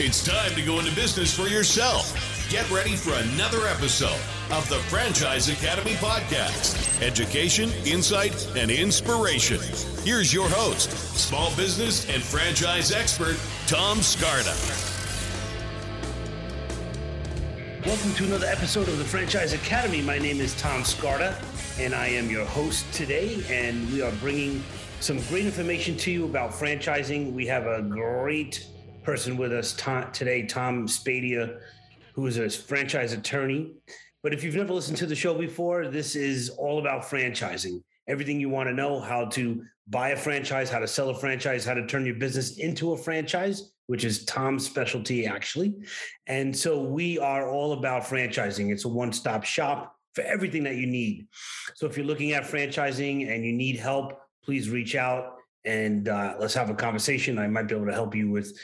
It's time to go into business for yourself. Get ready for another episode of the Franchise Academy podcast education, insight, and inspiration. Here's your host, small business and franchise expert, Tom Scarda. Welcome to another episode of the Franchise Academy. My name is Tom Scarda, and I am your host today. And we are bringing some great information to you about franchising. We have a great person with us today, Tom Spadea, who is a franchise attorney. But if you've never listened to the show before, this is all about franchising. Everything you want to know how to buy a franchise, how to sell a franchise, how to turn your business into a franchise, which is Tom's specialty, actually. And so we are all about franchising. It's a one stop shop for everything that you need. So if you're looking at franchising and you need help, please reach out and uh, let's have a conversation. I might be able to help you with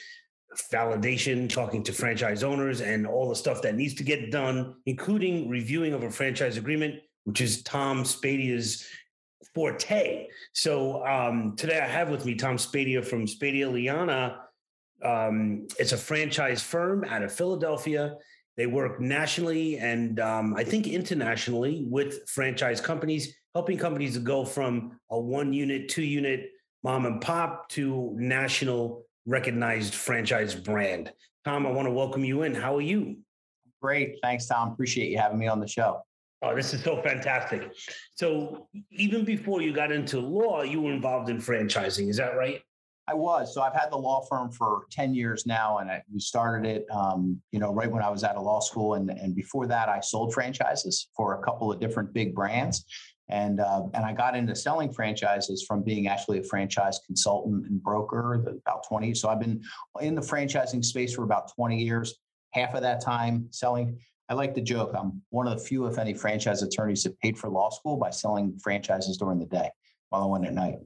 validation, talking to franchise owners, and all the stuff that needs to get done, including reviewing of a franchise agreement, which is Tom Spadea's forte. So um, today I have with me Tom Spadea from Spadea Lignana. Um, it's a franchise firm out of Philadelphia. They work nationally and um, I think internationally with franchise companies, helping companies to go from a one unit, two unit mom and pop to national recognized franchise brand. Tom, I want to welcome you in. How are you? Great. Thanks, Tom. Appreciate you having me on the show. Oh, this is so fantastic. So, even before you got into law, you were involved in franchising. Is that right? I was. So I've had the law firm for 10 years now, and I, we started it, um, you know, right when I was out of law school. And, and before that, I sold franchises for a couple of different big brands. And, uh, and I got into selling franchises from being actually a franchise consultant and broker about 20. So I've been in the franchising space for about 20 years, half of that time selling. I like to joke, I'm one of the few, if any, franchise attorneys that paid for law school by selling franchises during the day while I went at night.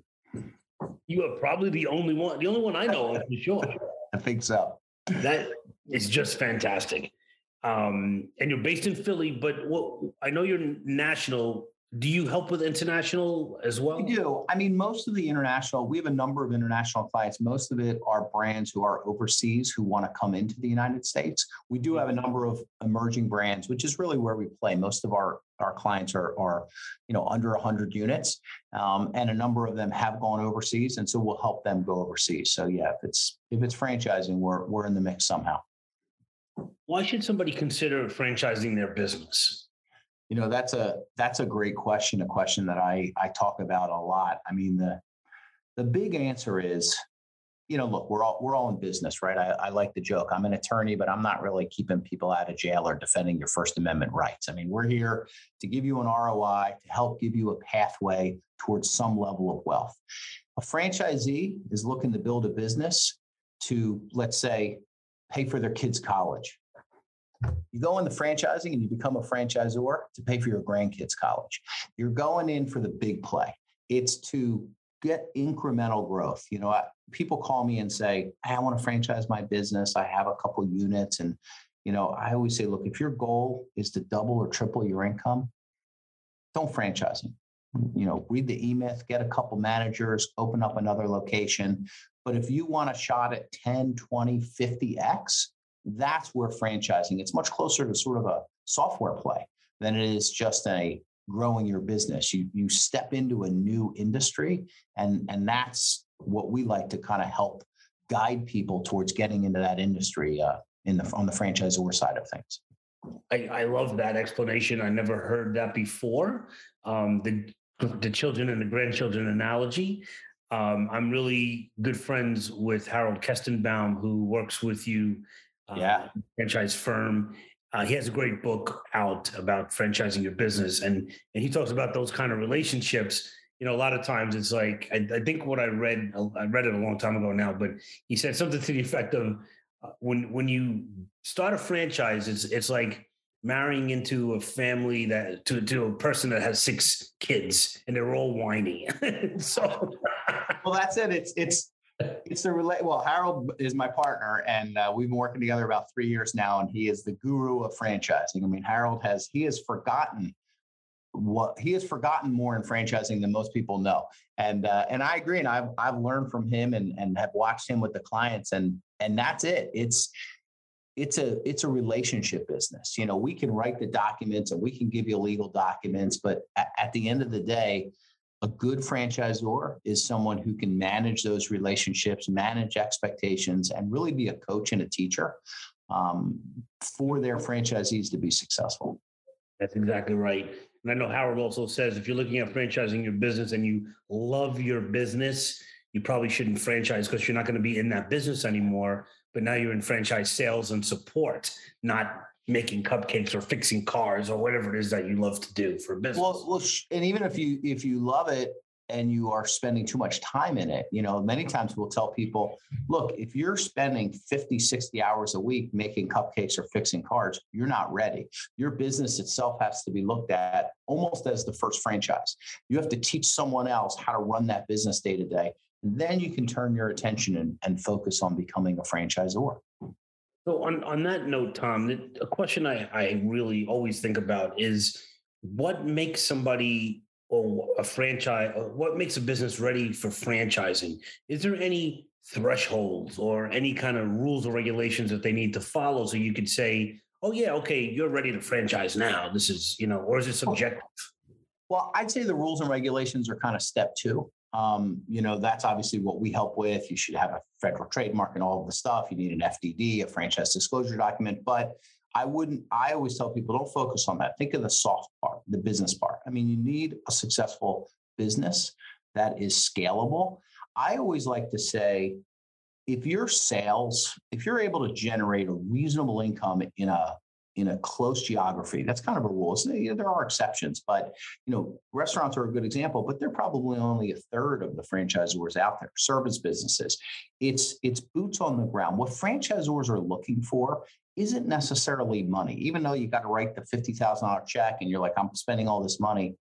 You are probably the only one, the only one I know of for sure. I think so. That is just fantastic. Um, and you're based in Philly, but what I know you're national do you help with international as well? We do. I mean, most of the international, we have a number of international clients. Most of it are brands who are overseas who want to come into the United States. We do have a number of emerging brands, which is really where we play. Most of our our clients are, are you know, under 100 units, um, and a number of them have gone overseas, and so we'll help them go overseas. So yeah, if it's if it's franchising, we're we're in the mix somehow. Why should somebody consider franchising their business? You know, that's a that's a great question, a question that I I talk about a lot. I mean, the the big answer is, you know, look, we're all we're all in business, right? I, I like the joke. I'm an attorney, but I'm not really keeping people out of jail or defending your First Amendment rights. I mean, we're here to give you an ROI, to help give you a pathway towards some level of wealth. A franchisee is looking to build a business to, let's say, pay for their kids' college you go into franchising and you become a franchisor to pay for your grandkids' college. You're going in for the big play. It's to get incremental growth. You know, I, people call me and say, hey, I want to franchise my business. I have a couple units. And, you know, I always say, look, if your goal is to double or triple your income, don't franchise them. You know, read the e-myth, get a couple managers, open up another location. But if you want a shot at 10, 20, 50x, that's where franchising, it's much closer to sort of a software play than it is just a growing your business. You you step into a new industry and and that's what we like to kind of help guide people towards getting into that industry uh, in the on the franchisor side of things. I, I love that explanation. I never heard that before. Um, the the children and the grandchildren analogy. Um, I'm really good friends with Harold Kestenbaum, who works with you yeah. Uh, franchise firm. Uh, he has a great book out about franchising your business, and and he talks about those kind of relationships. You know, a lot of times it's like I, I think what I read, I read it a long time ago now, but he said something to the effect of uh, when when you start a franchise, it's it's like marrying into a family that to to a person that has six kids and they're all whiny. so, well, that's it. It's it's it's a relate. Well, Harold is my partner, and uh, we've been working together about three years now, and he is the guru of franchising. I mean, Harold has he has forgotten what he has forgotten more in franchising than most people know, and uh, and I agree, and I've I've learned from him and and have watched him with the clients, and and that's it. It's it's a it's a relationship business. You know, we can write the documents and we can give you legal documents, but at, at the end of the day, a good franchisor is someone who can manage those relationships, manage expectations, and really be a coach and a teacher um, for their franchisees to be successful. That's exactly right. And I know Howard also says if you're looking at franchising your business and you love your business, you probably shouldn't franchise because you're not going to be in that business anymore. But now you're in franchise sales and support, not making cupcakes or fixing cars or whatever it is that you love to do for business. Well, well, and even if you if you love it and you are spending too much time in it, you know, many times we'll tell people, look, if you're spending 50, 60 hours a week making cupcakes or fixing cars, you're not ready. Your business itself has to be looked at almost as the first franchise. You have to teach someone else how to run that business day to day. And then you can turn your attention and, and focus on becoming a franchisor. So on, on that note, Tom, a question I, I really always think about is what makes somebody or a franchise, what makes a business ready for franchising? Is there any thresholds or any kind of rules or regulations that they need to follow so you could say, oh yeah, okay, you're ready to franchise now. This is, you know, or is it subjective? Well, I'd say the rules and regulations are kind of step two. Um, you know, that's obviously what we help with. You should have a federal trademark and all of the stuff. You need an FDD, a franchise disclosure document. But I wouldn't, I always tell people don't focus on that. Think of the soft part, the business part. I mean, you need a successful business that is scalable. I always like to say, if your sales, if you're able to generate a reasonable income in a in a close geography. That's kind of a rule. You know, there are exceptions, but you know, restaurants are a good example, but they're probably only a third of the franchisors out there. Service businesses, it's it's boots on the ground. What franchisors are looking for isn't necessarily money, even though you got to write the fifty thousand dollar check and you're like, I'm spending all this money.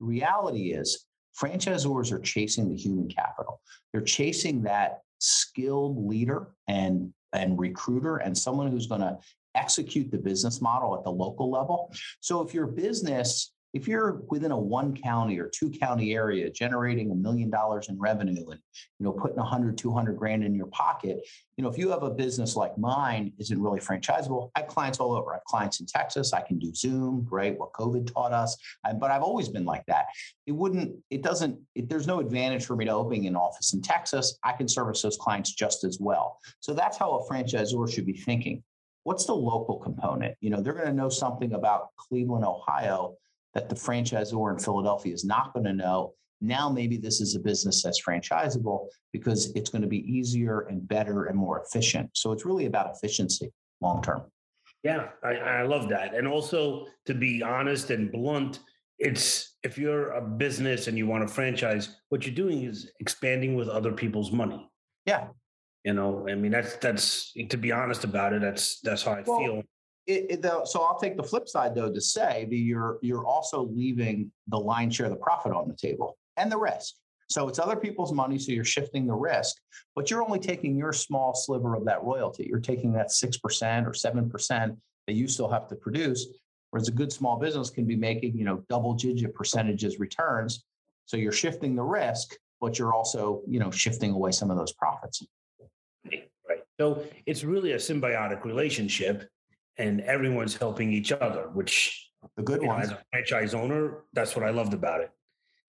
The reality is, franchisors are chasing the human capital. They're chasing that skilled leader and and recruiter and someone who's going to execute the business model at the local level. So if your business, if you're within a one county or two county area generating a million dollars in revenue and you know putting 100 200 grand in your pocket you know if you have a business like mine isn't really franchisable? I have clients all over. I have clients in texas. I can do zoom right what covid taught us. But i've always been like that. It wouldn't it doesn't it, there's no advantage for me to opening an office in texas. I can service those clients just as well. So that's how a franchisor should be thinking what's the local component? You know, they're going to know something about Cleveland, Ohio that the franchisor in Philadelphia is not going to know. Now, maybe this is a business that's franchisable because it's going to be easier and better and more efficient. So it's really about efficiency long term. Yeah, I, I love that. And also, to be honest and blunt, it's if you're a business and you want to franchise, what you're doing is expanding with other people's money. Yeah, you know, I mean, that's that's to be honest about it. That's that's how I well, feel. It, it, though, so I'll take the flip side though to say that you're you're also leaving the line share of the profit on the table and the risk. So it's other people's money, so you're shifting the risk, but you're only taking your small sliver of that royalty. You're taking that six percent or seven percent that you still have to produce, whereas a good small business can be making you know double digit percentages returns. So you're shifting the risk, but you're also you know shifting away some of those profits. Right. So it's really a symbiotic relationship and everyone's helping each other, which the good one as a franchise owner, that's what I loved about it.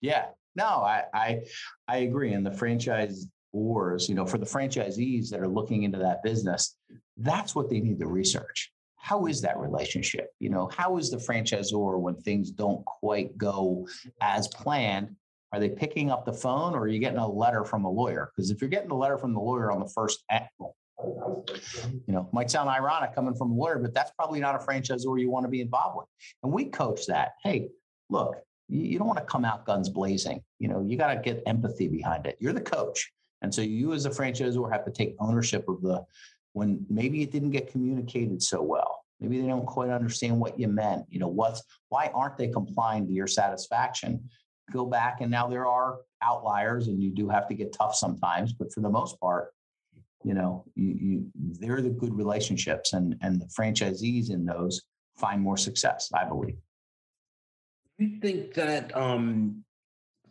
Yeah. No, I I I agree. And the franchise wars, you know, for the franchisees that are looking into that business, that's what they need to research. How is that relationship? You know, how is the franchisor when things don't quite go as planned? Are they picking up the phone or are you getting a letter from a lawyer? Because if you're getting a letter from the lawyer on the first act, you know, might sound ironic coming from a lawyer, but that's probably not a franchisor you want to be involved with. And we coach that. Hey, look, you don't want to come out guns blazing. You know, you got to get empathy behind it. You're the coach. And so you as a franchisor have to take ownership of the when maybe it didn't get communicated so well. Maybe they don't quite understand what you meant. You know, what's why aren't they complying to your satisfaction? Go back and now there are outliers and you do have to get tough sometimes but for the most part you know you, you they're the good relationships and and the franchisees in those find more success i believe. You think that um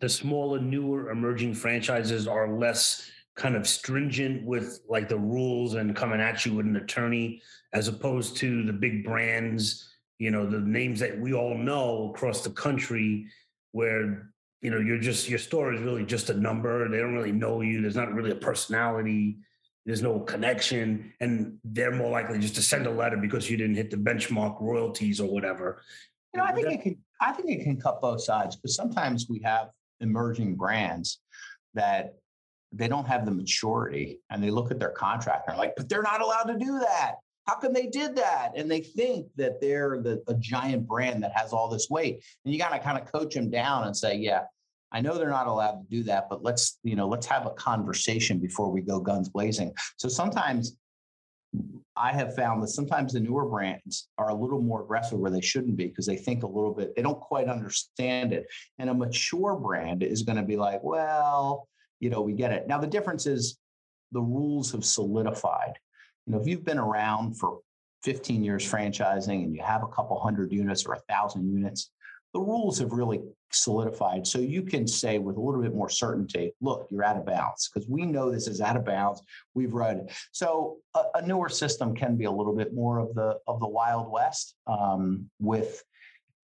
the smaller newer emerging franchises are less kind of stringent with like the rules and coming at you with an attorney as opposed to the big brands, you know, the names that we all know across the country where you know you're just your store is really just a number. They don't really know you. There's not really a personality. There's no connection. And they're more likely just to send a letter because you didn't hit the benchmark royalties or whatever. You know i think it can i think it can cut both sides because sometimes we have emerging brands that they don't have the maturity and they look at their contract and they're like but they're not allowed to do that how come they did that? And they think that they're the, a giant brand that has all this weight. And you got to kind of coach them down and say, yeah, I know they're not allowed to do that, but let's, you know, let's have a conversation before we go guns blazing. So sometimes I have found that sometimes the newer brands are a little more aggressive where they shouldn't be because they think a little bit, they don't quite understand it. And a mature brand is going to be like, well, you know, we get it. Now, the difference is the rules have solidified you know, if you've been around for 15 years franchising and you have a couple hundred units or a thousand units, the rules have really solidified. So you can say with a little bit more certainty, look, you're out of bounds because we know this is out of bounds. We've read it. So a, a, newer system can be a little bit more of the of the wild west um, with,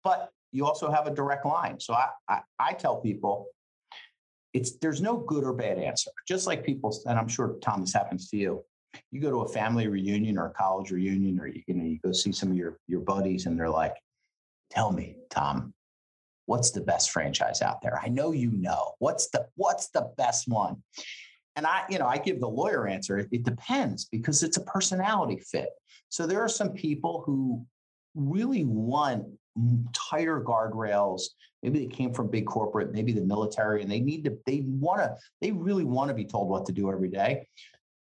but you also have a direct line. So I, I, I tell people it's there's no good or bad answer. Just like people, and I'm sure Tom, this happens to you you go to a family reunion or a college reunion, or you, you know, you go see some of your your buddies, and they're like, "Tell me, Tom, what's the best franchise out there? I know you know. What's the what's the best one?" And I, you know, I give the lawyer answer. It, it depends because it's a personality fit. So there are some people who really want tighter guardrails. Maybe they came from big corporate, maybe the military, and they need to, they want to, they really want to be told what to do every day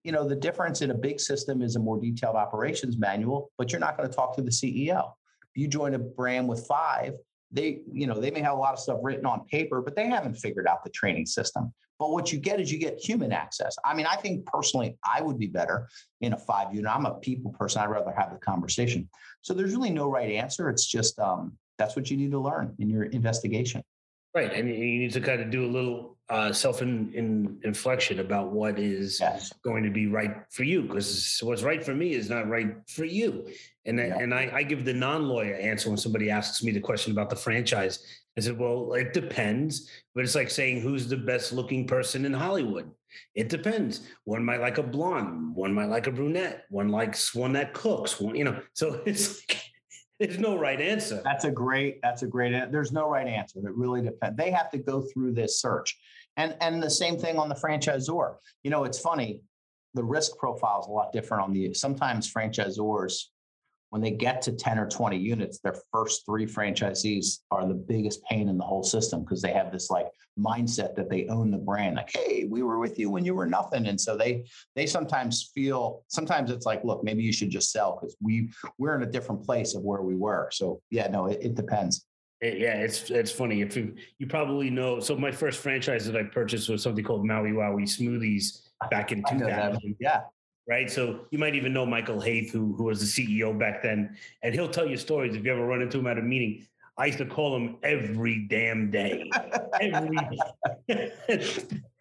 you know, the difference in a big system is a more detailed operations manual, but you're not going to talk to the CEO. You join a brand with five, they, you know, they may have a lot of stuff written on paper, but they haven't figured out the training system. But what you get is you get human access. I mean, I think personally, I would be better in a five unit. I'm a people person. I'd rather have the conversation. So there's really no right answer. It's just um, that's what you need to learn in your investigation. Right, and you need to kind of do a little uh, self in, in, inflection about what is yes. going to be right for you, because what's right for me is not right for you. And yeah. I, and I, I give the non lawyer answer when somebody asks me the question about the franchise. I said, well, it depends, but it's like saying who's the best looking person in Hollywood. It depends. One might like a blonde, one might like a brunette, one likes one that cooks. One, you know, so it's like there's no right answer. That's a great. That's a great. There's no right answer. It really depends. They have to go through this search, and and the same thing on the franchisor. You know, it's funny. The risk profile is a lot different on the. Sometimes franchisors when they get to 10 or 20 units, their first three franchisees are the biggest pain in the whole system because they have this like mindset that they own the brand. Like, hey, we were with you when you were nothing. And so they they sometimes feel sometimes it's like, look, maybe you should just sell because we we're in a different place of where we were. So yeah, no, it, it depends. Yeah, it's it's funny. If you, you probably know, so my first franchise that I purchased was something called Maui Wowi Smoothies back in 2000. Yeah, right? So you might even know Michael Haith, who who was the CEO back then, and he'll tell you stories if you ever run into him at a meeting. I used to call him every damn day. every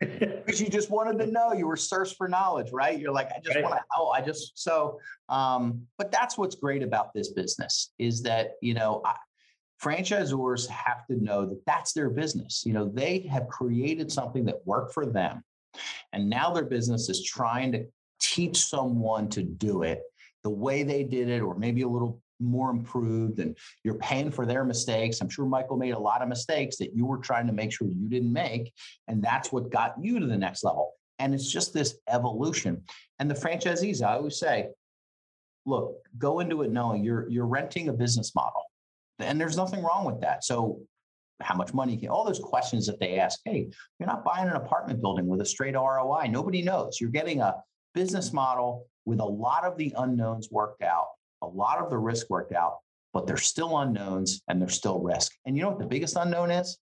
Because you just wanted to know. You were thirst for knowledge, right? You're like, I just right. want to Oh, I just so um, but that's what's great about this business is that, you know, I, franchisors have to know that that's their business. You know, they have created something that worked for them. And now their business is trying to teach someone to do it the way they did it, or maybe a little more improved, and you're paying for their mistakes. I'm sure Michael made a lot of mistakes that you were trying to make sure you didn't make. And that's what got you to the next level. And it's just this evolution. And the franchisees, I always say, look, go into it knowing you're you're renting a business model. And there's nothing wrong with that. So how much money can all those questions that they ask hey you're not buying an apartment building with a straight roi nobody knows you're getting a business model with a lot of the unknowns worked out, a lot of the risk worked out, but there's still unknowns and there's still risk. And you know what the biggest unknown is?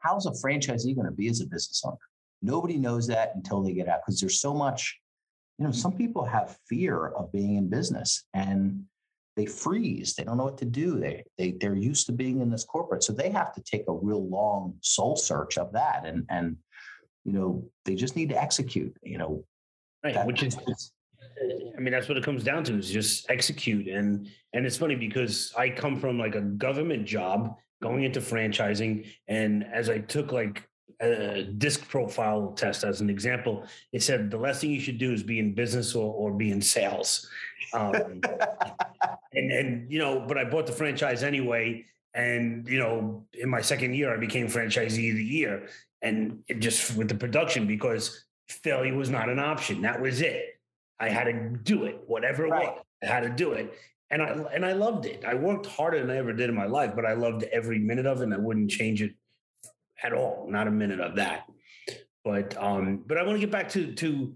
How's a franchisee going to be as a business owner? Nobody knows that until they get out because there's so much, you know, some people have fear of being in business and they freeze. They don't know what to do. They, they they're used to being in this corporate. So they have to take a real long soul search of that. And and you know, they just need to execute, you know. Right, that, which is I mean, that's what it comes down to is just execute. And and it's funny because I come from like a government job going into franchising. And as I took like a disc profile test as an example, it said the last thing you should do is be in business or, or be in sales. Um, and and you know, but I bought the franchise anyway. And you know, in my second year, I became franchisee of the year, and it just with the production because failure was not an option. That was it. I had to do it, whatever it right. was. I had to do it. And I and I loved it. I worked harder than I ever did in my life, but I loved every minute of it and I wouldn't change it at all. Not a minute of that. But um, but I want to get back to to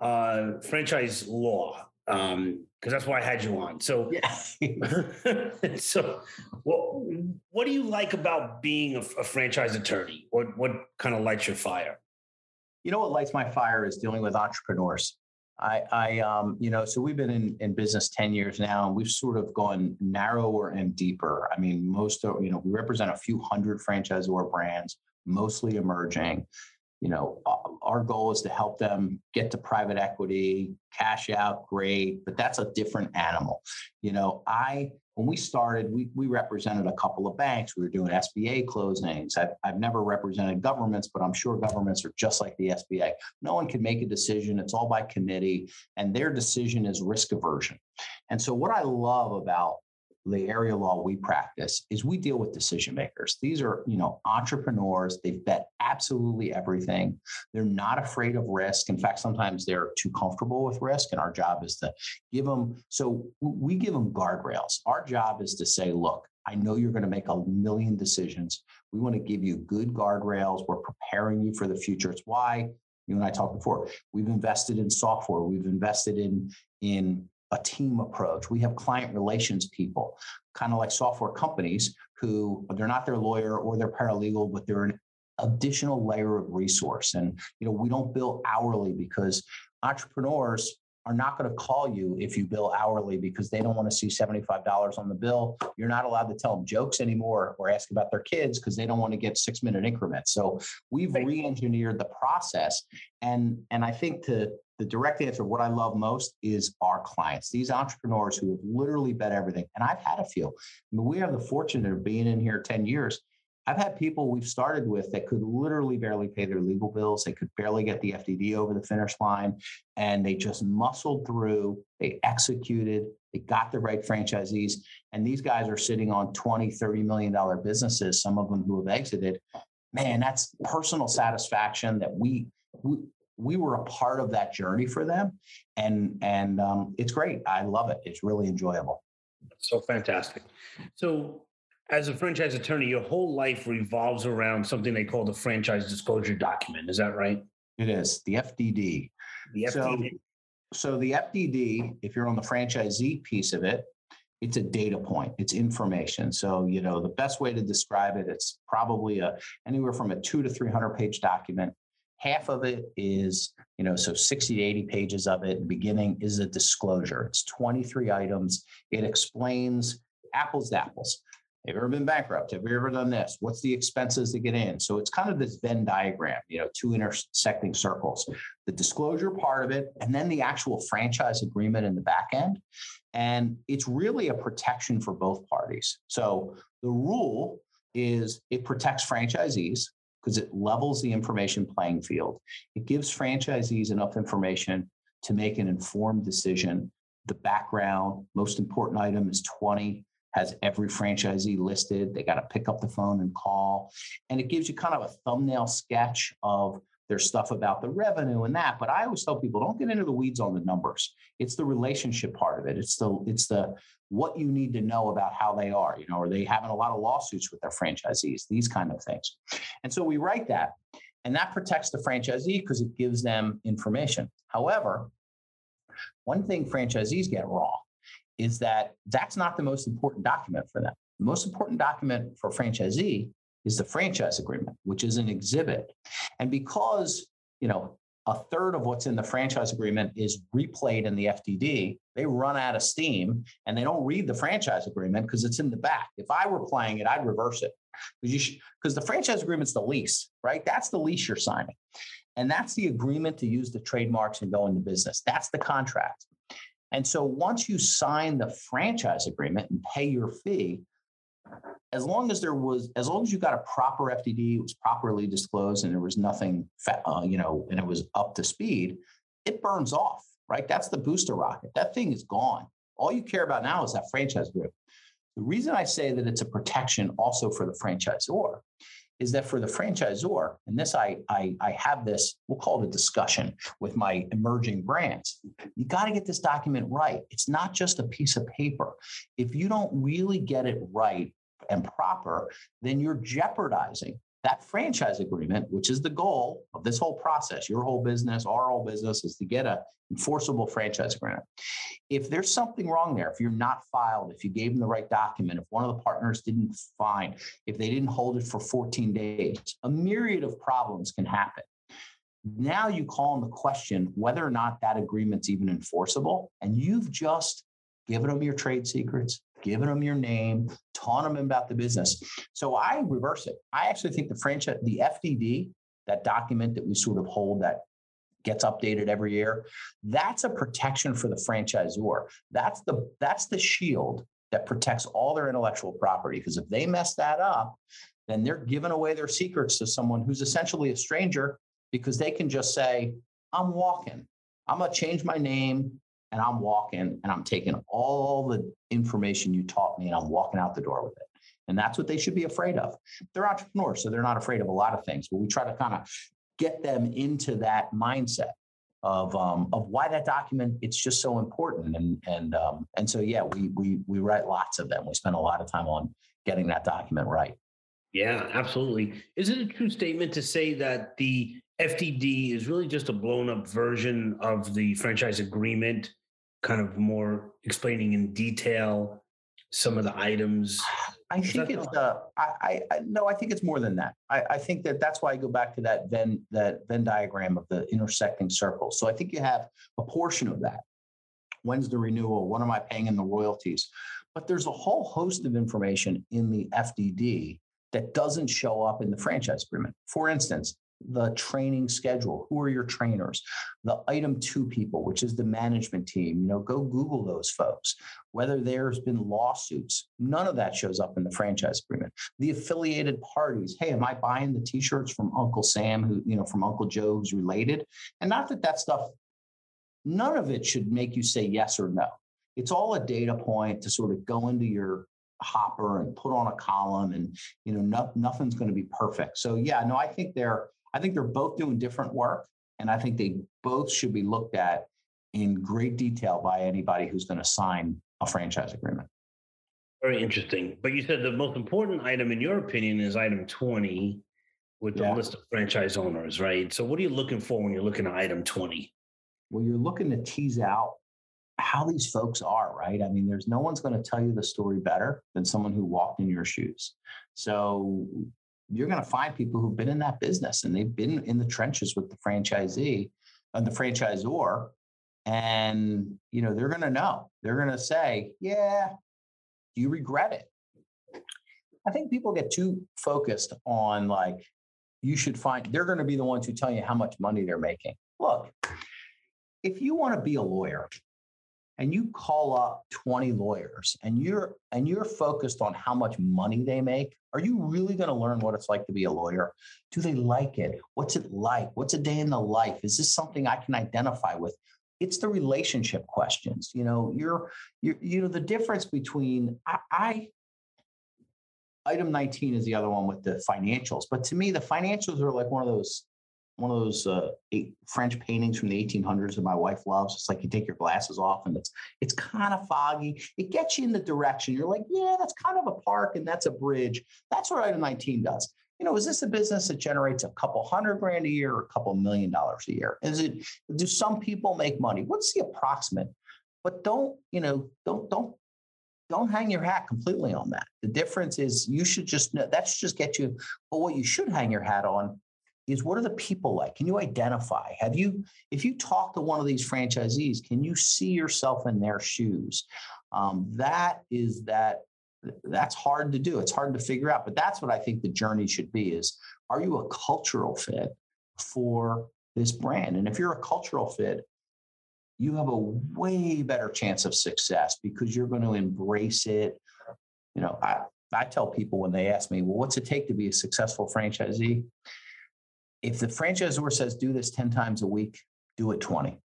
uh franchise law. Um, because that's why I had you on. So, yeah. so what what do you like about being a, a franchise attorney? What what kind of lights your fire? You know what lights my fire is dealing with entrepreneurs. I, I um, you know, so we've been in, in business 10 years now, and we've sort of gone narrower and deeper. I mean, most of, you know, we represent a few hundred franchisor brands, mostly emerging. You know, our goal is to help them get to private equity, cash out, great, but that's a different animal. You know, I when we started, we, we represented a couple of banks. We were doing SBA closings. I've, I've never represented governments, but I'm sure governments are just like the SBA. No one can make a decision. It's all by committee, and their decision is risk aversion. And so, what I love about the area law we practice is we deal with decision makers. These are, you know, entrepreneurs. They've bet absolutely everything. They're not afraid of risk. In fact, sometimes they're too comfortable with risk, and our job is to give them. So we give them guardrails. Our job is to say, look, I know you're going to make a million decisions. We want to give you good guardrails. We're preparing you for the future. It's why you and I talked before. We've invested in software. We've invested in in a team approach. We have client relations people, kind of like software companies who they're not their lawyer or their paralegal, but they're an additional layer of resource. And you know, we don't bill hourly because entrepreneurs are not going to call you if you bill hourly because they don't want to see $75 on the bill. You're not allowed to tell them jokes anymore or ask about their kids because they don't want to get six minute increments. So we've re-engineered the process. And, and I think to the direct answer, what I love most is our clients, these entrepreneurs who have literally bet everything. And I've had a few. I mean, we have the fortune of being in here 10 years. I've had people we've started with that could literally barely pay their legal bills. They could barely get the FDD over the finish line. And they just muscled through, they executed, they got the right franchisees. And these guys are sitting on 20, 30 million dollar businesses, some of them who have exited. Man, that's personal satisfaction that we, we we were a part of that journey for them, and and um, it's great. I love it. It's really enjoyable. So fantastic. So as a franchise attorney, your whole life revolves around something they call the franchise disclosure document. Is that right? It is the FDD. The FDD. So, so the FDD, if you're on the franchisee piece of it, it's a data point it's information so you know the best way to describe it it's probably a anywhere from a two to 300 page document half of it is you know so 60 to 80 pages of it beginning is a disclosure it's 23 items it explains apples to apples have you ever been bankrupt? Have you ever done this? What's the expenses to get in? So it's kind of this venn diagram you know two intersecting circles. The disclosure part of it and then the actual franchise agreement in the back end. And it's really a protection for both parties. So the rule is it protects franchisees because it levels the information playing field. It gives franchisees enough information to make an informed decision. The background, most important item is 20, has every franchisee listed. They got to pick up the phone and call. And it gives you kind of a thumbnail sketch of their stuff about the revenue and that. But I always tell people don't get into the weeds on the numbers. It's the relationship part of it. It's the it's the what you need to know about how they are. You know, are they having a lot of lawsuits with their franchisees? These kind of things. And so we write that, and that protects the franchisee because it gives them information. However, one thing franchisees get wrong is that that's not the most important document for them. The most important document for franchisee is the franchise agreement, which is an exhibit. And because, you know, a third of what's in the franchise agreement is replayed in the FDD, they run out of steam and they don't read the franchise agreement because it's in the back. If I were playing it, I'd reverse it because the franchise agreement's the lease, right? That's the lease you're signing. And that's the agreement to use the trademarks and go into business. That's the contract. And so once you sign the franchise agreement and pay your fee, as long as there was, as long as you got a proper FDD, it was properly disclosed, and there was nothing, uh, you know, and it was up to speed, it burns off, right? That's the booster rocket. That thing is gone. All you care about now is that franchise group. The reason I say that it's a protection also for the franchisor is that for the franchisor, and this I, I, I have this, we'll call it a discussion with my emerging brands. You got to get this document right. It's not just a piece of paper. If you don't really get it right and proper, then you're jeopardizing that franchise agreement, which is the goal of this whole process, your whole business, our whole business is to get a enforceable franchise agreement. If there's something wrong there, if you're not filed, if you gave them the right document, if one of the partners didn't find, if they didn't hold it for 14 days, a myriad of problems can happen. Now you call in the question whether or not that agreement's even enforceable, and you've just given them your trade secrets, giving them your name, telling them about the business. So I reverse it. I actually think the franchise, the FDD, that document that we sort of hold that gets updated every year, that's a protection for the franchisor. That's the that's the shield that protects all their intellectual property. Because if they mess that up, then they're giving away their secrets to someone who's essentially a stranger because they can just say, I'm walking. I'm gonna change my name and I'm walking and I'm taking all the information you taught me and I'm walking out the door with it. And that's what they should be afraid of. They're entrepreneurs, so they're not afraid of a lot of things, but we try to kind of get them into that mindset of um, of why that document it's just so important. And and um, and so yeah we we we write lots of them. We spend a lot of time on getting that document right. Yeah absolutely. Is it a true statement to say that the FDD is really just a blown up version of the franchise agreement kind of more explaining in detail some of the items? I think it's uh, I, I no, I think it's more than that. I, I think that that's why I go back to that Venn that Venn diagram of the intersecting circles. So I think you have a portion of that. When's the renewal? What am I paying in the royalties? But there's a whole host of information in the FDD that doesn't show up in the franchise agreement. For instance, the training schedule. Who are your trainers? The item two people, which is the management team. You know, go Google those folks. Whether there's been lawsuits, none of that shows up in the franchise agreement. The affiliated parties. Hey, am I buying the T-shirts from Uncle Sam, who you know, from Uncle Joe, who's related? And not that that stuff. None of it should make you say yes or no. It's all a data point to sort of go into your hopper and put on a column and you know no, nothing's going to be perfect so yeah no i think they're I think they're both doing different work, and I think they both should be looked at in great detail by anybody who's going to sign a franchise agreement. Very interesting. But you said the most important item, in your opinion, is item 20 with the yeah. list of franchise owners, right? So, what are you looking for when you're looking at item 20? Well, you're looking to tease out how these folks are, right? I mean, there's no one's going to tell you the story better than someone who walked in your shoes. So, you're going to find people who've been in that business and they've been in the trenches with the franchisee and the franchisor and you know they're going to know. They're going to say yeah do you regret it? I think people get too focused on like you should find they're going to be the ones who tell you how much money they're making. Look if you want to be a lawyer and you call up 20 lawyers and you're and you're focused on how much money they make are you really going to learn what it's like to be a lawyer? Do they like it? What's it like? What's a day in the life? Is this something i can identify with? It's the relationship questions you know you're, you're you know the difference between I, I item 19 is the other one with the financials but to me the financials are like one of those one of those uh, French paintings from the 1800s that my wife loves. It's like you take your glasses off and it's it's kind of foggy. It gets you in the direction. You're like, yeah, that's kind of a park and that's a bridge. That's what item 19 does. You know, is this a business that generates a couple hundred grand a year or a couple million dollars a year? Is it do some people make money? What's the approximate? But don't, you know, don't don't don't hang your hat completely on that. The difference is you should just know that should just get you. But what you should hang your hat on is what are the people like? Can you identify? Have you, if you talk to one of these franchisees, can you see yourself in their shoes? Um, that is that that's hard to do. It's hard to figure out, but that's what I think the journey should be is are you a cultural fit for this brand. And if you're a cultural fit, you have a way better chance of success because you're going to embrace it. You know, I, I tell people when they ask me, well, what's it take to be a successful franchisee? If the franchisor says do this 10 times a week, do it 20.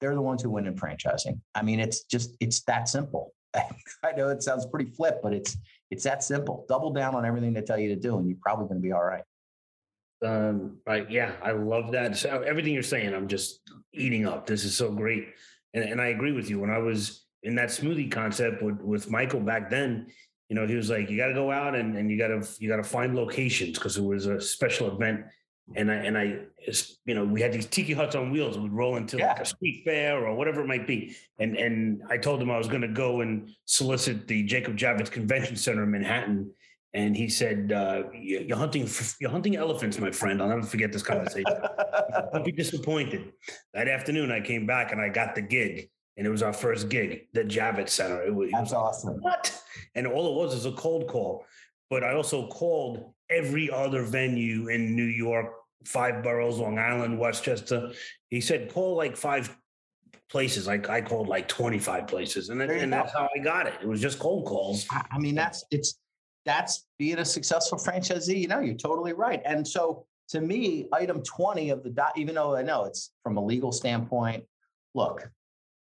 They're the ones who win in franchising. I mean, it's just, it's that simple. I know it sounds pretty flip, but it's it's that simple. Double down on everything they tell you to do, and you're probably going to be all right. Um, right. Yeah, I love that. So everything you're saying, I'm just eating up. This is so great, and and I agree with you. When I was in that smoothie concept with with Michael back then, you know, he was like, you got to go out and and you got to you got to find locations because it was a special event and I and I, you know, we had these tiki huts on wheels. We'd roll into yeah. like a street fair or whatever it might be. And and I told him I was going to go and solicit the Jacob Javits Convention Center in Manhattan. And he said, uh, "You're hunting, you're hunting elephants, my friend. I'll never forget this conversation. Don't be disappointed." That afternoon, I came back and I got the gig, and it was our first gig, the Javits Center. It was, That's awesome. What? And all it was was a cold call. But I also called every other venue in New York, five boroughs, Long Island, Westchester. He said, call like five places. Like I called like 25 places. And, then, and that's how I got it. It was just cold calls. I mean, that's it's that's being a successful franchisee. You know, you're totally right. And so to me, item 20 of the dot, even though I know it's from a legal standpoint, look,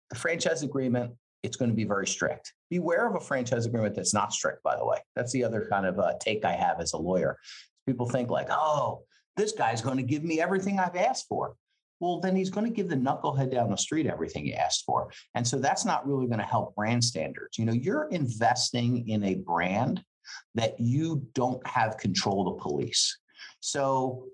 the franchise agreement, it's going to be very strict. Beware of a franchise agreement that's not strict, by the way. That's the other kind of uh, take I have as a lawyer. People think like, oh, this guy's going to give me everything I've asked for. Well, then he's going to give the knucklehead down the street everything he asked for. And so that's not really going to help brand standards. You know, you're investing in a brand that you don't have control to police. So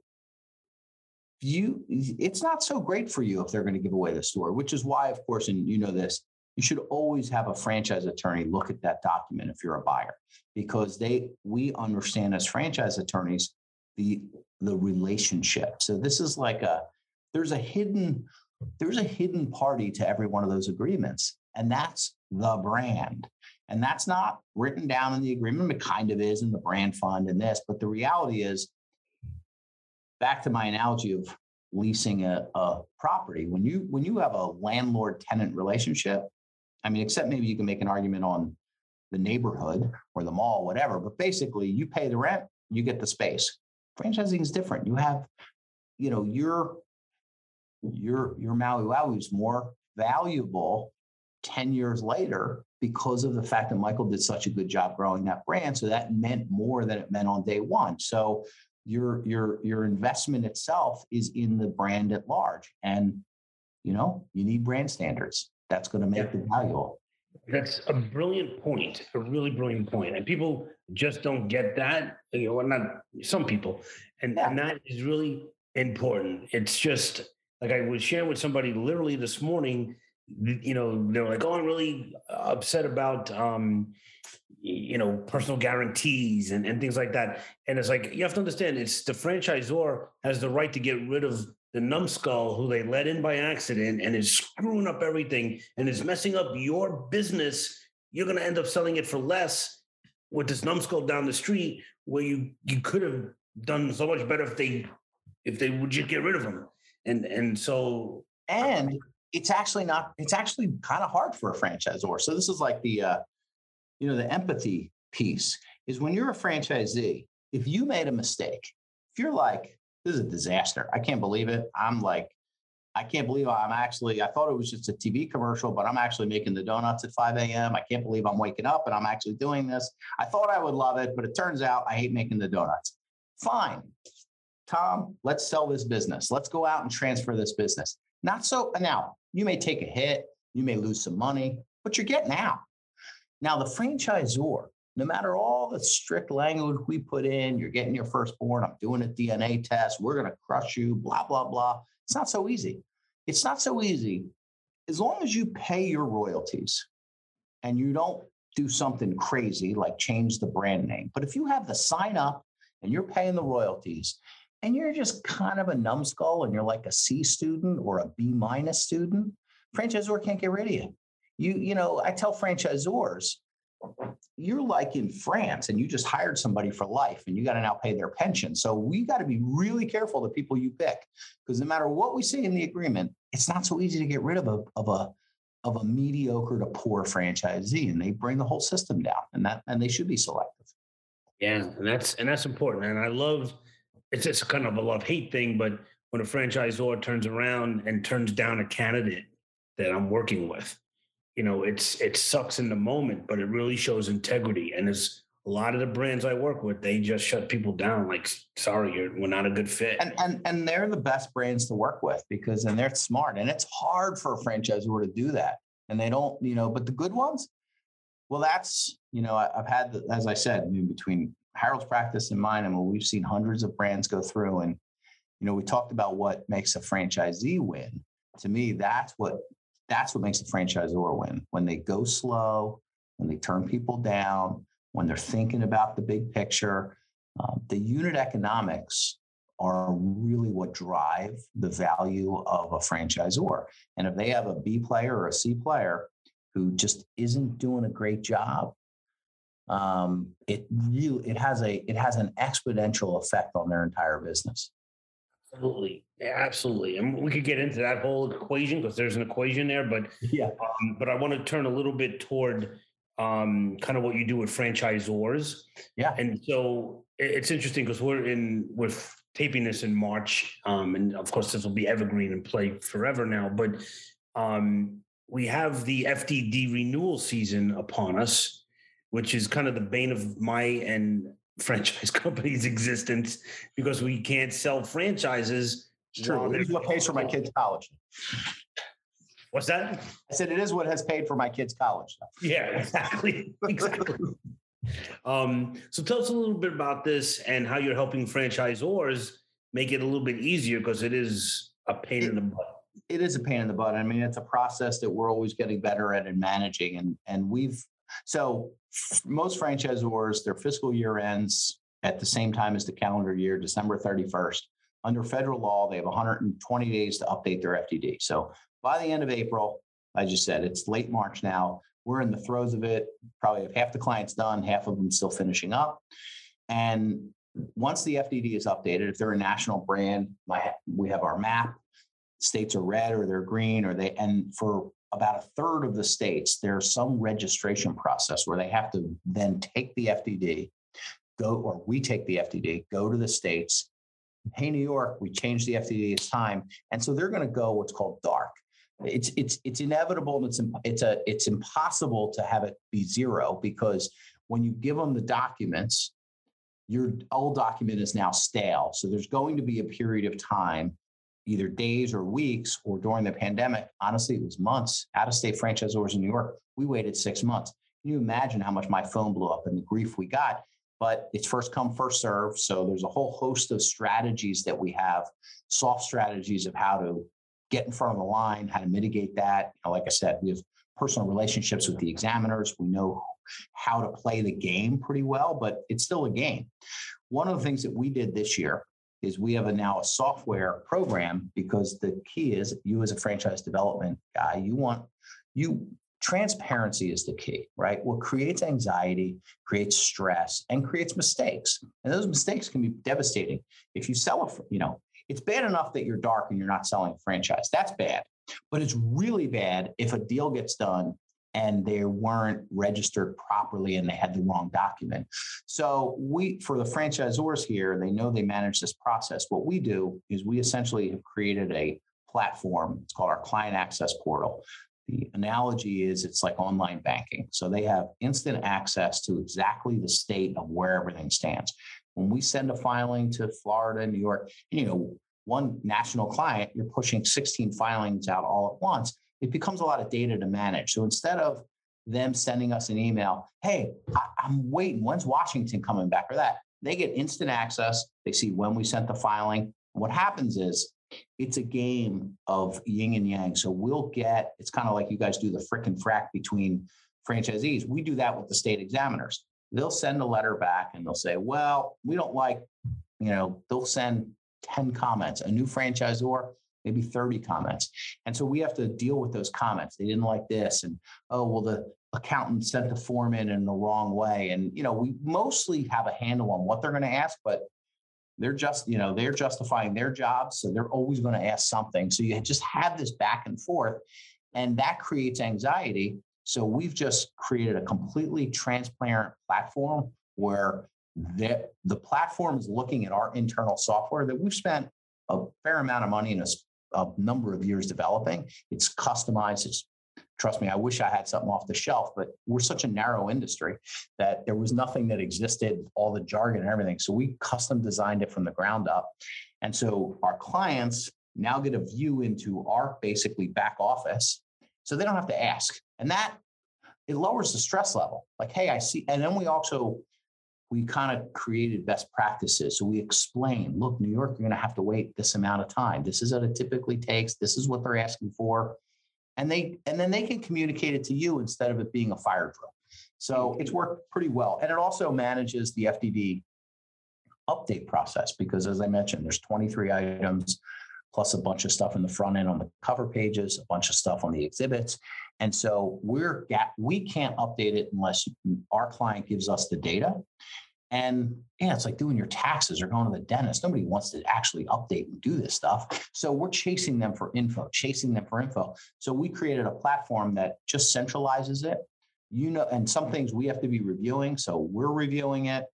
you it's not so great for you if they're going to give away the store, which is why, of course, and you know this, you should always have a franchise attorney look at that document if you're a buyer because they we understand as franchise attorneys the the relationship. So this is like a there's a hidden there's a hidden party to every one of those agreements and that's the brand. And that's not written down in the agreement it kind of is in the brand fund and this but the reality is back to my analogy of leasing a, a property when you when you have a landlord tenant relationship I mean, except maybe you can make an argument on the neighborhood or the mall, whatever. But basically, you pay the rent, you get the space. Franchising is different. You have, you know, your your your Maui Wowi is more valuable 10 years later because of the fact that Michael did such a good job growing that brand. So that meant more than it meant on day one. So your your your investment itself is in the brand at large. And you know, you need brand standards that's going to make yeah. the value. That's a brilliant point, a really brilliant point. And people just don't get that. You know, not some people. And, yeah. and that is really important. It's just like I was sharing with somebody literally this morning, you know, they're like, oh, I'm really upset about um, you know, personal guarantees and, and things like that. And it's like you have to understand it's the franchisor has the right to get rid of the numbskull who they let in by accident and is screwing up everything and is messing up your business, you're going to end up selling it for less with this numbskull down the street where you you could have done so much better if they if they would just get rid of them. And and so and it's actually not it's actually kind of hard for a franchisor. So this is like the uh you know the empathy piece is when you're a franchisee, if you made a mistake, if you're like this is a disaster. I can't believe it. I'm like, I can't believe I'm actually, I thought it was just a TV commercial, but I'm actually making the donuts at 5 a.m. I can't believe I'm waking up and I'm actually doing this. I thought I would love it, but it turns out I hate making the donuts. Fine. Tom, let's sell this business. Let's go out and transfer this business. Not so now, you may take a hit, you may lose some money, but you're getting out. Now, the franchisor no matter all the strict language we put in, you're getting your firstborn, I'm doing a DNA test, we're going to crush you, blah, blah, blah. It's not so easy. It's not so easy. As long as you pay your royalties and you don't do something crazy like change the brand name. But if you have the sign up and you're paying the royalties and you're just kind of a numbskull and you're like a C student or a B minus student, franchisor can't get rid of you. You, you know, I tell franchisors, you're like in France and you just hired somebody for life and you got to now pay their pension. So we got to be really careful the people you pick because no matter what we say in the agreement, it's not so easy to get rid of a of a of a mediocre to poor franchisee and they bring the whole system down and that and they should be selective. Yeah, and that's and that's important. And I love it's just kind of a love hate thing, but when a franchisor turns around and turns down a candidate that I'm working with, you know, it's it sucks in the moment, but it really shows integrity. And there's a lot of the brands I work with, they just shut people down. Like, sorry, you're we're not a good fit. And and and they're the best brands to work with because and they're smart. And it's hard for a franchisor to do that. And they don't, you know, but the good ones, well, that's, you know, I, have had, the, as I said, I mean, between Harold's practice and mine, I mean, we've seen hundreds of brands go through. And, you know, we talked about what makes a franchisee win. To me, that's what that's what makes a franchisor win. When they go slow, when they turn people down, when they're thinking about the big picture, uh, the unit economics are really what drive the value of a franchisor. And if they have a B player or a C player who just isn't doing a great job, um, it really it has a it has an exponential effect on their entire business. Absolutely, absolutely, and we could get into that whole equation because there's an equation there. But yeah, um, but I want to turn a little bit toward um, kind of what you do with franchisors. Yeah, and so it's interesting because we're in with taping this in March, um, and of course this will be evergreen and play forever now. But um, we have the FDD renewal season upon us, which is kind of the bane of my and franchise company's existence because we can't sell franchises. It's true. It is what pays for my kids' college. What's that? I said it is what has paid for my kids' college. Yeah, exactly. exactly. um, so tell us a little bit about this and how you're helping franchisors make it a little bit easier because it is a pain it, in the butt it is a pain in the butt. I mean, it's a process that we're always getting better at and managing. And and we've so most franchisors, their fiscal year ends at the same time as the calendar year, December 31st. Under federal law, they have 120 days to update their FDD. So by the end of April, I just said it's late March now. We're in the throes of it. Probably have half the clients done, half of them still finishing up. And once the FDD is updated, if they're a national brand, my, we have our map states are red or they're green or they and for about a third of the states there's some registration process where they have to then take the FDD go or we take the FDD go to the states. Hey New York we changed the FDD it's time. And so they're going to go what's called dark. It's it's it's inevitable and it's it's a it's impossible to have it be zero because when you give them the documents your old document is now stale. So there's going to be a period of time either days or weeks, or during the pandemic, honestly, it was months. Out of state franchisors in New York, we waited six months. Can you imagine how much my phone blew up and the grief we got? But it's first come, first serve. So there's a whole host of strategies that we have, soft strategies of how to get in front of the line, how to mitigate that. You know, like I said, we have personal relationships with the examiners. We know how to play the game pretty well, but it's still a game. One of the things that we did this year is we have a now a software program because the key is you as a franchise development guy, you want you transparency is the key, right? What creates anxiety, creates stress, and creates mistakes. And those mistakes can be devastating. If you sell a, you know, it's bad enough that you're dark and you're not selling a franchise. That's bad. But it's really bad if a deal gets done and they weren't registered properly and they had the wrong document. So we, for the franchisors here, they know they manage this process. What we do is we essentially have created a platform. It's called our client access portal. The analogy is it's like online banking. So they have instant access to exactly the state of where everything stands. When we send a filing to Florida, New York, you know, one national client, you're pushing 16 filings out all at once it becomes a lot of data to manage. So instead of them sending us an email, hey, I, am waiting. When's Washington coming back or that? They get instant access. They see when we sent the filing. What happens is it's a game of yin and yang. So we'll get, it's kind of like you guys do the frick and frack between franchisees. We do that with the state examiners. They'll send a letter back and they'll say, well, we don't like, you know, they'll send 10 comments. A new franchisor, maybe 30 comments. And so we have to deal with those comments. They didn't like this. And, oh, well, the accountant sent the form in in the wrong way. And, you know, we mostly have a handle on what they're going to ask, but they're just, you know, they're justifying their jobs. So they're always going to ask something. So you just have this back and forth, and that creates anxiety. So we've just created a completely transparent platform where the, the platform is looking at our internal software that we've spent a fair amount of money and a, a number of years developing. It's customized, it's trust me, I wish I had something off the shelf, but we're such a narrow industry that there was nothing that existed, all the jargon and everything. So we custom designed it from the ground up. And so our clients now get a view into our basically back office. So they don't have to ask. And that it lowers the stress level. Like, hey, I see. And then we also we kind of created best practices. So we explain, look, New York, you're going to have to wait this amount of time. This is what it typically takes. This is what they're asking for and they and then they can communicate it to you instead of it being a fire drill. So mm-hmm. it's worked pretty well, and it also manages the FDD update process because, as I mentioned, there's 23 items plus a bunch of stuff in the front end on the cover pages, a bunch of stuff on the exhibits, and so we're we can't update it unless our client gives us the data. And yeah, it's like doing your taxes or going to the dentist. Nobody wants to actually update and do this stuff. So we're chasing them for info, chasing them for info. So we created a platform that just centralizes it. You know, and some things we have to be reviewing. So we're reviewing it.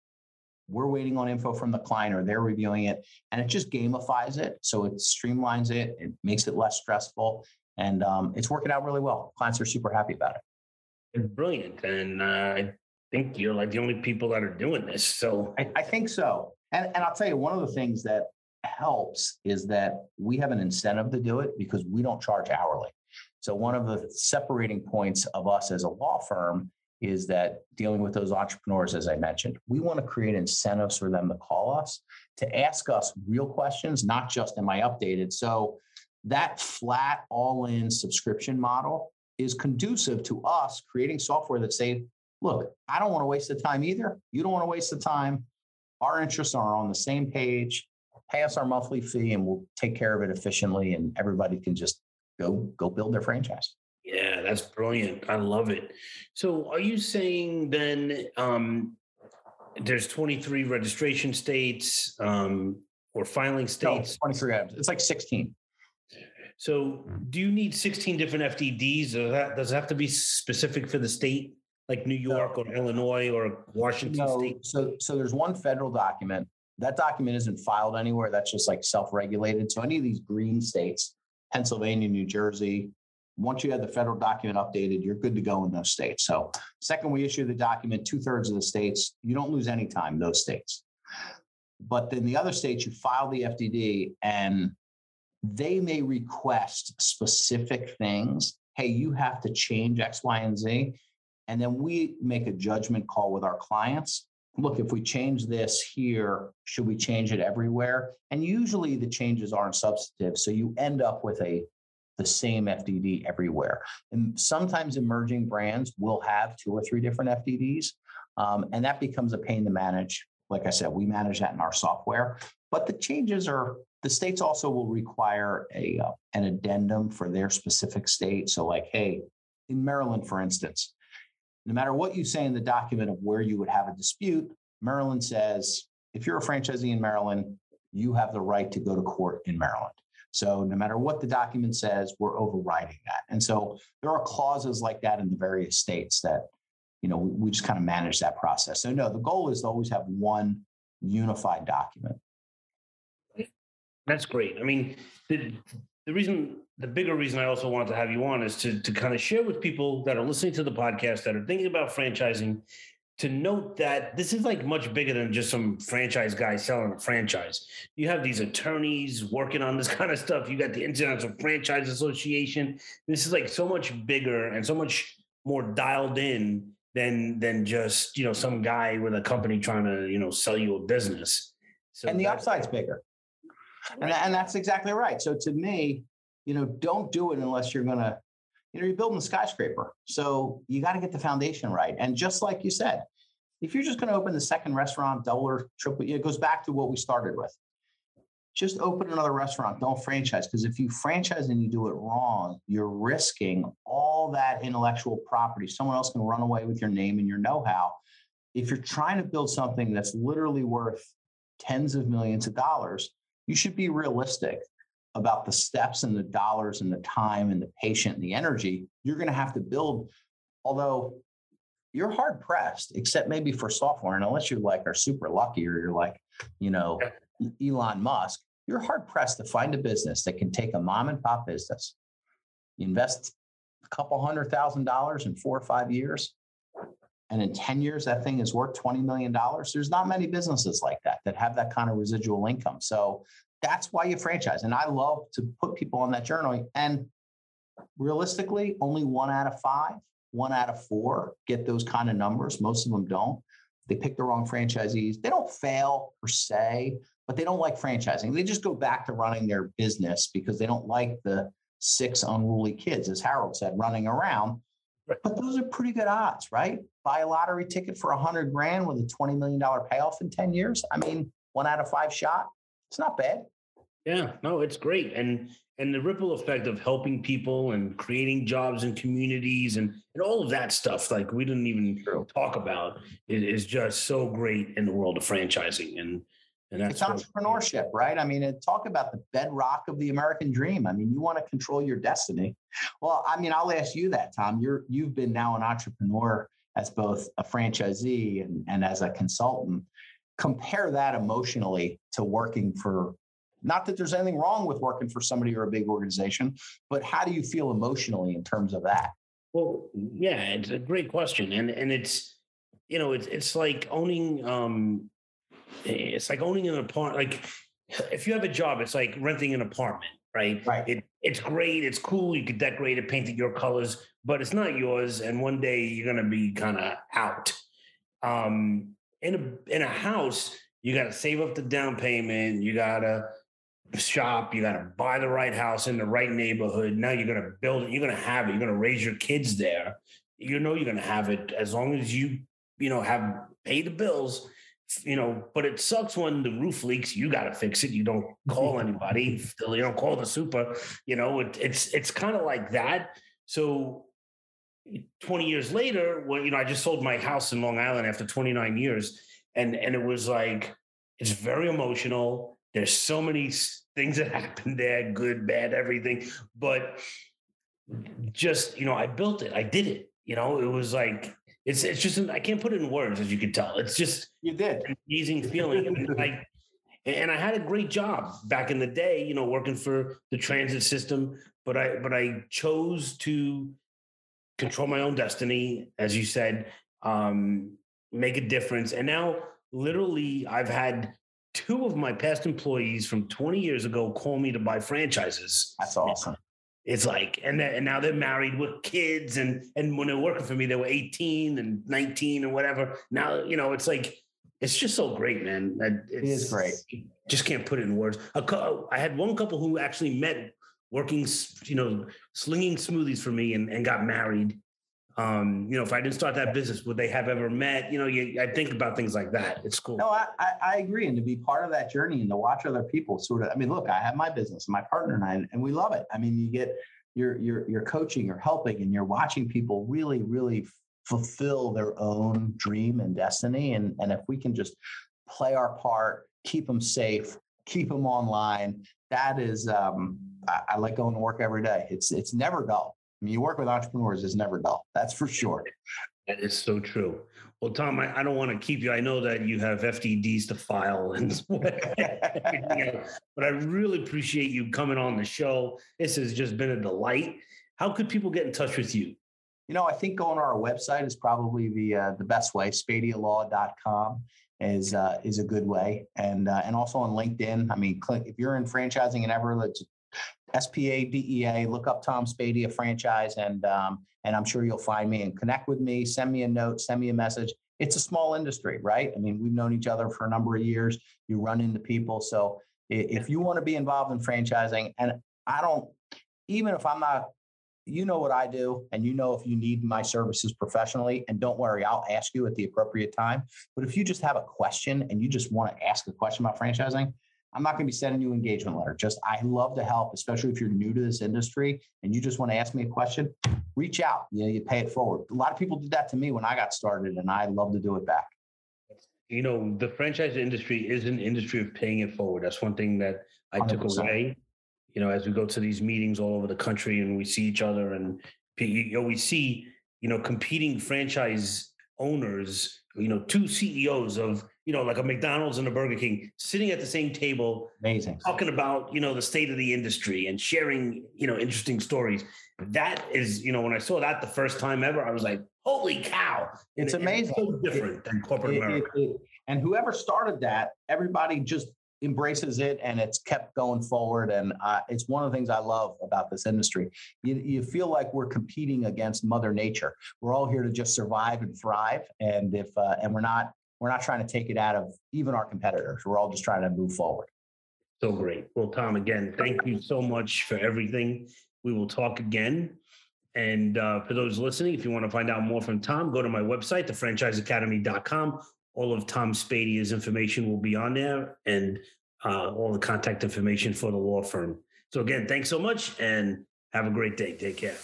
We're waiting on info from the client or they're reviewing it. And it just gamifies it. So it streamlines it, it makes it less stressful. And um, it's working out really well. Clients are super happy about it. It's brilliant. And uh, think you're like the only people that are doing this. So I, I think so. And, and I'll tell you, one of the things that helps is that we have an incentive to do it because we don't charge hourly. So one of the separating points of us as a law firm is that dealing with those entrepreneurs, as I mentioned, we want to create incentives for them to call us, to ask us real questions, not just am I updated. So that flat all in subscription model is conducive to us creating software that say, look, I don't want to waste the time either. You don't want to waste the time. Our interests are on the same page. Pay us our monthly fee and we'll take care of it efficiently and everybody can just go go build their franchise. That's brilliant. I love it. So are you saying then um there's 23 registration states um or filing states? No, 23 It's like 16. So do you need 16 different FDDs or that does it have to be specific for the state? like New York or Illinois or Washington no, State? So, so there's one federal document. That document isn't filed anywhere. That's just like self-regulated. So any of these green states, Pennsylvania, New Jersey, once you have the federal document updated, you're good to go in those states. So, second, we issue the document, two thirds of the states, you don't lose any time, those states. But then the other states, you file the FDD and they may request specific things. Hey, you have to change X, Y, and Z. And then we make a judgment call with our clients. Look, if we change this here, should we change it everywhere? And usually the changes aren't substantive. So you end up with a the same FDD everywhere. And sometimes emerging brands will have two or three different FDDs. Um, and that becomes a pain to manage. Like I said, we manage that in our software. But the changes are the states also will require a uh, an addendum for their specific state. So, like, hey, in Maryland, for instance, no matter what you say in the document of where you would have a dispute, Maryland says if you're a franchisee in Maryland, you have the right to go to court in Maryland. So no matter what the document says, we're overriding that. And so there are clauses like that in the various states that, you know, we, just kind of manage that process. So no, the goal is to always have one unified document. That's great. I mean, the, the reason the bigger reason I also wanted to have you on is to to kind of share with people that are listening to the podcast that are thinking about franchising to note that this is like much bigger than just some franchise guy selling a franchise. You have these attorneys working on this kind of stuff. You got the International Franchise Association. This is like so much bigger and so much more dialed in than than just you know some guy with a company trying to you know sell you a business. So and the upside's bigger. And, and that's exactly right. So to me, you know, don't do it unless you're going to, you know, you're building a skyscraper. So you got to get the foundation right. And just like you said, if you're just going to open the second restaurant, double or triple, it goes back to what we started with. just open another restaurant. Don't franchise. Because if you franchise and you do it wrong, you're risking all that intellectual property. Someone else can run away with your name and your know how. If you're trying to build something that's literally worth tens of millions of dollars, you should be realistic about the steps and the dollars and the time and the patient and the energy you're going to have to build. Although you're hard pressed, except maybe for software, and unless you like are super lucky or you're like, you know, Elon Musk, you're hard pressed to find a business that can take a mom and pop business, invest a couple hundred thousand dollars in four or five years, and in 10 years that thing is worth $20 million. There's not many businesses like that that have that kind of residual income. So that's why you franchise. And I love to put people on that journey. And realistically, only one out of five, one out of four get those kind of numbers. Most of them don't. They pick the wrong franchisees. They don't fail per se, but they don't like franchising. They just go back to running their business because they don't like the six unruly kids, as Harold said, running around. But those are pretty good odds, right? Buy a lottery ticket for a hundred grand with a $20 million payoff in 10 years. I mean, one out of five shot. It's not bad. Yeah, no, it's great. And and the ripple effect of helping people and creating jobs and communities and, and all of that stuff, like we didn't even True. talk about, it is just so great in the world of franchising. And and that's it's entrepreneurship, right? I mean, talk about the bedrock of the American dream. I mean, you want to control your destiny. Well, I mean, I'll ask you that, Tom. You're you've been now an entrepreneur as both a franchisee and, and as a consultant. Compare that emotionally to working for not that there's anything wrong with working for somebody or a big organization, but how do you feel emotionally in terms of that? Well, yeah, it's a great question, and and it's you know it's it's like owning um it's like owning an apartment. Like if you have a job, it's like renting an apartment, right? Right. It, it's great, it's cool. You could decorate it, paint it your colors, but it's not yours. And one day you're gonna be kind of out. Um, in a in a house, you got to save up the down payment. You gotta shop. You got to buy the right house in the right neighborhood. Now you're going to build it. You're going to have it. You're going to raise your kids there. You know you're going to have it as long as you, you know, have pay the bills. You know, but it sucks when the roof leaks. You got to fix it. You don't call anybody. You don't call the super. You know, it, it's it's kind of like that. So 20 years later, when you know, I just sold my house in Long Island after 29 years, and and it was like it's very emotional. There's so many things that happened there, good, bad, everything. But just, you know, I built it. I did it. You know, it was like it's it's just I can't put it in words as you can tell. It's just you did an amazing feeling. and I and I had a great job back in the day, you know, working for the transit system, but I but I chose to control my own destiny, as you said, um, make a difference. And now literally I've had two of my past employees from 20 years ago call me to buy franchises. That's awesome. It's like, and and now they're married with kids, and and when they're working for me, they were 18 and 19 and whatever. Now, you know, it's like it's just so great, man. It's, it is great. Just can't put it in words. I had one couple who actually met working, you know, slinging smoothies for me and, and got married um, you know, if I didn't start that business, would they have ever met? You know, you, I think about things like that. It's cool. No, I, I agree. And to be part of that journey and to watch other people sort of, I mean, look, I have my business, my partner and I, and we love it. I mean, you get, you're, you're, you're coaching, you're helping, and you're watching people really, really fulfill their own dream and destiny. And, and if we can just play our part, keep them safe, keep them online, that is, um, I, I like going to work every day. It's, it's never dull. I mean, you work with entrepreneurs is never dull. That's for sure. That is so true. Well, Tom, I, I don't want to keep you. I know that you have FDDs to file and but I really appreciate you coming on the show. This has just been a delight. How could people get in touch with you? You know, I think going to our website is probably the uh, the best way. Spadealaw.com is uh, is a good way, and uh, and also on LinkedIn. I mean, if you're in franchising and ever, S P A D E A. Look up Tom Spadea franchise, and um, and I'm sure you'll find me and connect with me. Send me a note. Send me a message. It's a small industry, right? I mean, we've known each other for a number of years. You run into people, so if you want to be involved in franchising, and I don't, even if I'm not, you know what I do, and you know if you need my services professionally, and don't worry, I'll ask you at the appropriate time. But if you just have a question and you just want to ask a question about franchising, I'm not going to be sending you an engagement letter. Just I love to help, especially if you're new to this industry and you just want to ask me a question. Reach out. You know, you pay it forward. A lot of people did that to me when I got started, and I love to do it back. You know, the franchise industry is an industry of paying it forward. That's one thing that I 100%. took away. You know, as we go to these meetings all over the country and we see each other, and you know, we see you know competing franchise owners. You know, two CEOs of you know, like a McDonald's and a Burger King sitting at the same table, amazing, talking about, you know, the state of the industry and sharing, you know, interesting stories. That is, you know, when I saw that the first time ever, I was like, holy cow. It's and amazing. It's so different it, than corporate it, America. It, and whoever started that, everybody just embraces it and it's kept going forward. And uh, it's one of the things I love about this industry. You, you feel like we're competing against Mother Nature. We're all here to just survive and thrive. And if, uh, and we're not, we're not trying to take it out of even our competitors. We're all just trying to move forward. So great. Well, Tom, again, thank you so much for everything. We will talk again. And uh, for those listening, if you want to find out more from Tom, go to my website, thefranchiseacademy.com. All of Tom Spadea's information will be on there and uh, all the contact information for the law firm. So, again, thanks so much and have a great day. Take care.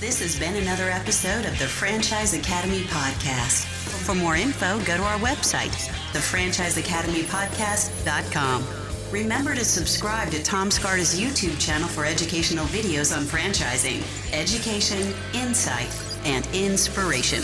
This has been another episode of the Franchise Academy Podcast. For more info, go to our website, thefranchiseacademypodcast.com. Remember to subscribe to Tom Scarda's YouTube channel for educational videos on franchising, education, insight, and inspiration.